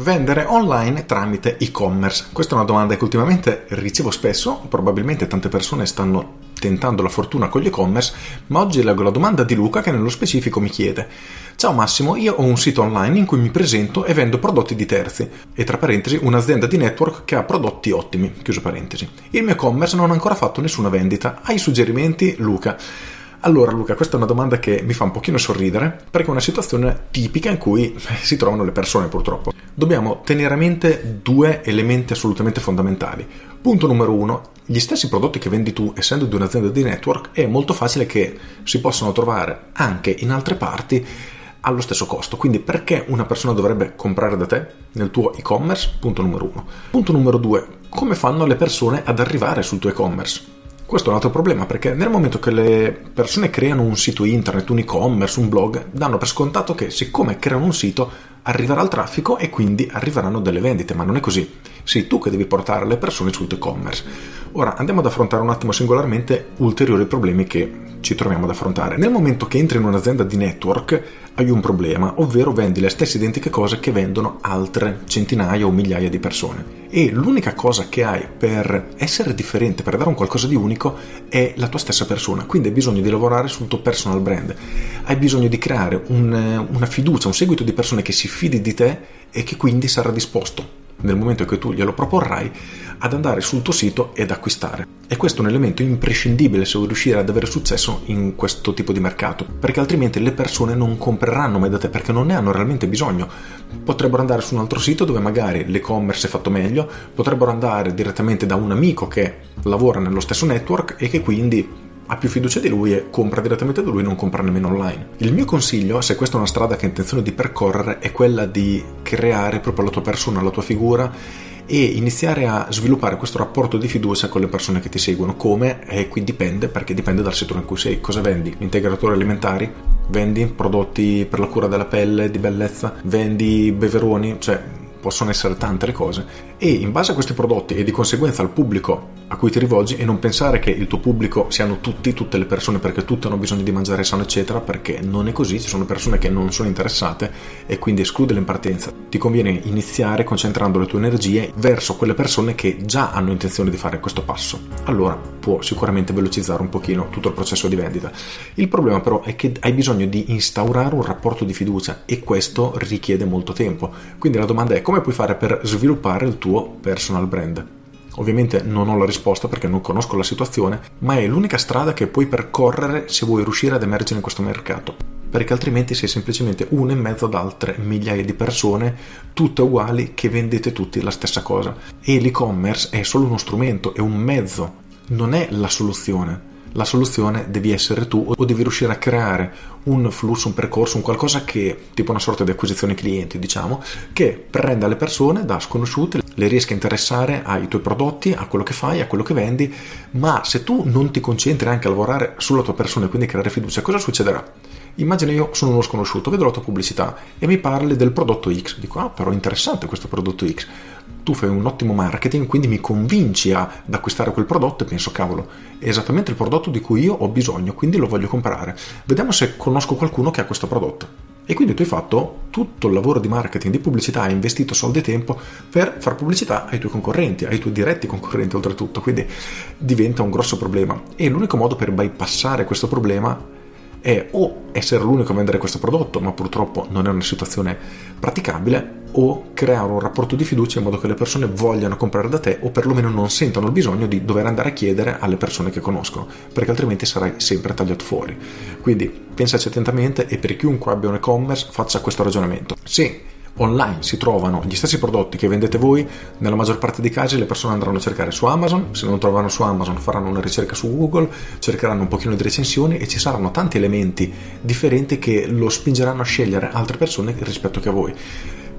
Vendere online tramite e-commerce? Questa è una domanda che ultimamente ricevo spesso, probabilmente tante persone stanno tentando la fortuna con gli e-commerce, ma oggi leggo la domanda di Luca che nello specifico mi chiede Ciao Massimo, io ho un sito online in cui mi presento e vendo prodotti di terzi e tra parentesi un'azienda di network che ha prodotti ottimi, chiuso parentesi. Il mio e-commerce non ha ancora fatto nessuna vendita. Hai suggerimenti, Luca? Allora Luca, questa è una domanda che mi fa un pochino sorridere perché è una situazione tipica in cui si trovano le persone purtroppo. Dobbiamo tenere a mente due elementi assolutamente fondamentali. Punto numero uno, gli stessi prodotti che vendi tu, essendo di un'azienda di network, è molto facile che si possano trovare anche in altre parti allo stesso costo. Quindi perché una persona dovrebbe comprare da te nel tuo e-commerce? Punto numero uno. Punto numero due, come fanno le persone ad arrivare sul tuo e-commerce? Questo è un altro problema perché nel momento che le persone creano un sito internet, un e-commerce, un blog, danno per scontato che siccome creano un sito arriverà il traffico e quindi arriveranno delle vendite, ma non è così. Sei tu che devi portare le persone sul tuo e-commerce. Ora andiamo ad affrontare un attimo singolarmente ulteriori problemi che ci troviamo ad affrontare. Nel momento che entri in un'azienda di network hai un problema, ovvero vendi le stesse identiche cose che vendono altre centinaia o migliaia di persone. E l'unica cosa che hai per essere differente, per dare un qualcosa di unico, è la tua stessa persona. Quindi hai bisogno di lavorare sul tuo personal brand. Hai bisogno di creare un, una fiducia, un seguito di persone che si fidi di te e che quindi sarà disposto nel momento che tu glielo proporrai, ad andare sul tuo sito ed acquistare. E questo è un elemento imprescindibile se vuoi riuscire ad avere successo in questo tipo di mercato, perché altrimenti le persone non compreranno mai da te perché non ne hanno realmente bisogno. Potrebbero andare su un altro sito dove magari l'e-commerce è fatto meglio, potrebbero andare direttamente da un amico che lavora nello stesso network e che quindi ha più fiducia di lui e compra direttamente da lui, non compra nemmeno online. Il mio consiglio, se questa è una strada che hai intenzione di percorrere, è quella di creare proprio la tua persona, la tua figura e iniziare a sviluppare questo rapporto di fiducia con le persone che ti seguono. Come? E qui dipende, perché dipende dal settore in cui sei. Cosa vendi? Integratori alimentari? Vendi prodotti per la cura della pelle, di bellezza? Vendi beveroni? Cioè, possono essere tante le cose e in base a questi prodotti e di conseguenza al pubblico a cui ti rivolgi e non pensare che il tuo pubblico siano tutti, tutte le persone perché tutte hanno bisogno di mangiare sano eccetera perché non è così, ci sono persone che non sono interessate e quindi escludere in partenza. Ti conviene iniziare concentrando le tue energie verso quelle persone che già hanno intenzione di fare questo passo. Allora può sicuramente velocizzare un pochino tutto il processo di vendita. Il problema però è che hai bisogno di instaurare un rapporto di fiducia e questo richiede molto tempo. Quindi la domanda è come puoi fare per sviluppare il tuo personal brand? Ovviamente non ho la risposta perché non conosco la situazione, ma è l'unica strada che puoi percorrere se vuoi riuscire ad emergere in questo mercato, perché altrimenti sei semplicemente uno in mezzo ad altre migliaia di persone, tutte uguali, che vendete tutti la stessa cosa. E l'e-commerce è solo uno strumento, è un mezzo, non è la soluzione la soluzione devi essere tu o devi riuscire a creare un flusso, un percorso, un qualcosa che, tipo una sorta di acquisizione clienti, diciamo, che prenda le persone da sconosciute, le riesca a interessare ai tuoi prodotti, a quello che fai, a quello che vendi, ma se tu non ti concentri anche a lavorare sulla tua persona e quindi creare fiducia, cosa succederà? Immagina io sono uno sconosciuto, vedo la tua pubblicità e mi parli del prodotto X. Dico, ah, però interessante questo prodotto X. Tu fai un ottimo marketing, quindi mi convinci ad acquistare quel prodotto e penso, cavolo, è esattamente il prodotto di cui io ho bisogno, quindi lo voglio comprare. Vediamo se conosco qualcuno che ha questo prodotto. E quindi tu hai fatto tutto il lavoro di marketing, di pubblicità, hai investito soldi e tempo per fare pubblicità ai tuoi concorrenti, ai tuoi diretti concorrenti oltretutto, quindi diventa un grosso problema. E l'unico modo per bypassare questo problema è o essere l'unico a vendere questo prodotto, ma purtroppo non è una situazione praticabile, o creare un rapporto di fiducia in modo che le persone vogliano comprare da te o perlomeno non sentano il bisogno di dover andare a chiedere alle persone che conoscono, perché altrimenti sarai sempre tagliato fuori. Quindi pensaci attentamente e per chiunque abbia un e-commerce faccia questo ragionamento. Sì, online si trovano gli stessi prodotti che vendete voi, nella maggior parte dei casi le persone andranno a cercare su Amazon, se non trovano su Amazon faranno una ricerca su Google, cercheranno un pochino di recensioni e ci saranno tanti elementi differenti che lo spingeranno a scegliere altre persone rispetto che a voi.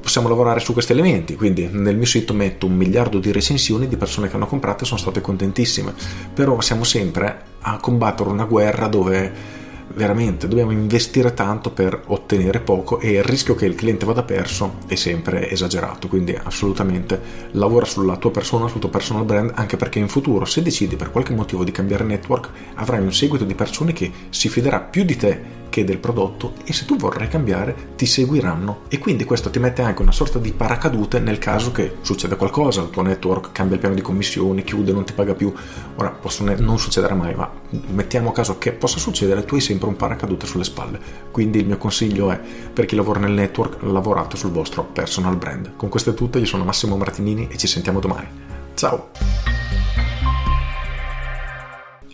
Possiamo lavorare su questi elementi, quindi nel mio sito metto un miliardo di recensioni di persone che hanno comprato e sono state contentissime, però siamo sempre a combattere una guerra dove veramente dobbiamo investire tanto per ottenere poco e il rischio che il cliente vada perso è sempre esagerato, quindi assolutamente lavora sulla tua persona, sul tuo personal brand, anche perché in futuro se decidi per qualche motivo di cambiare network avrai un seguito di persone che si fiderà più di te che del prodotto e se tu vorrai cambiare ti seguiranno e quindi questo ti mette anche una sorta di paracadute nel caso che succeda qualcosa, il tuo network cambia il piano di commissioni, chiude, non ti paga più, ora possono, non succederà mai, ma mettiamo caso che possa succedere, tu hai sempre un paracadute sulle spalle, quindi il mio consiglio è per chi lavora nel network lavorate sul vostro personal brand. Con questo è tutto, io sono Massimo Martinini e ci sentiamo domani. Ciao!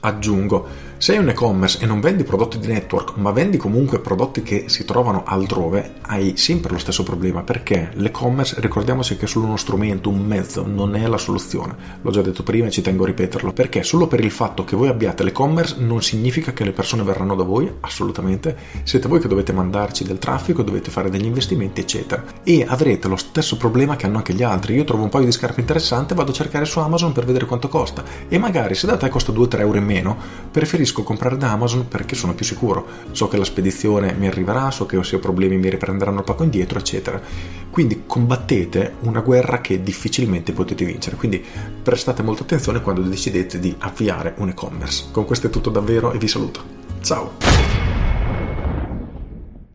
Aggiungo se hai un e-commerce e non vendi prodotti di network, ma vendi comunque prodotti che si trovano altrove, hai sempre lo stesso problema perché l'e-commerce, ricordiamoci che è solo uno strumento, un mezzo, non è la soluzione. L'ho già detto prima e ci tengo a ripeterlo, perché solo per il fatto che voi abbiate l'e-commerce non significa che le persone verranno da voi, assolutamente. Siete voi che dovete mandarci del traffico, dovete fare degli investimenti, eccetera. E avrete lo stesso problema che hanno anche gli altri. Io trovo un paio di scarpe interessanti, vado a cercare su Amazon per vedere quanto costa e magari se da te costa 2-3 euro in meno, preferisco preferisco comprare da Amazon perché sono più sicuro. So che la spedizione mi arriverà, so che se ho problemi mi riprenderanno il pacco indietro, eccetera. Quindi combattete una guerra che difficilmente potete vincere. Quindi prestate molta attenzione quando decidete di avviare un e-commerce. Con questo è tutto davvero e vi saluto. Ciao!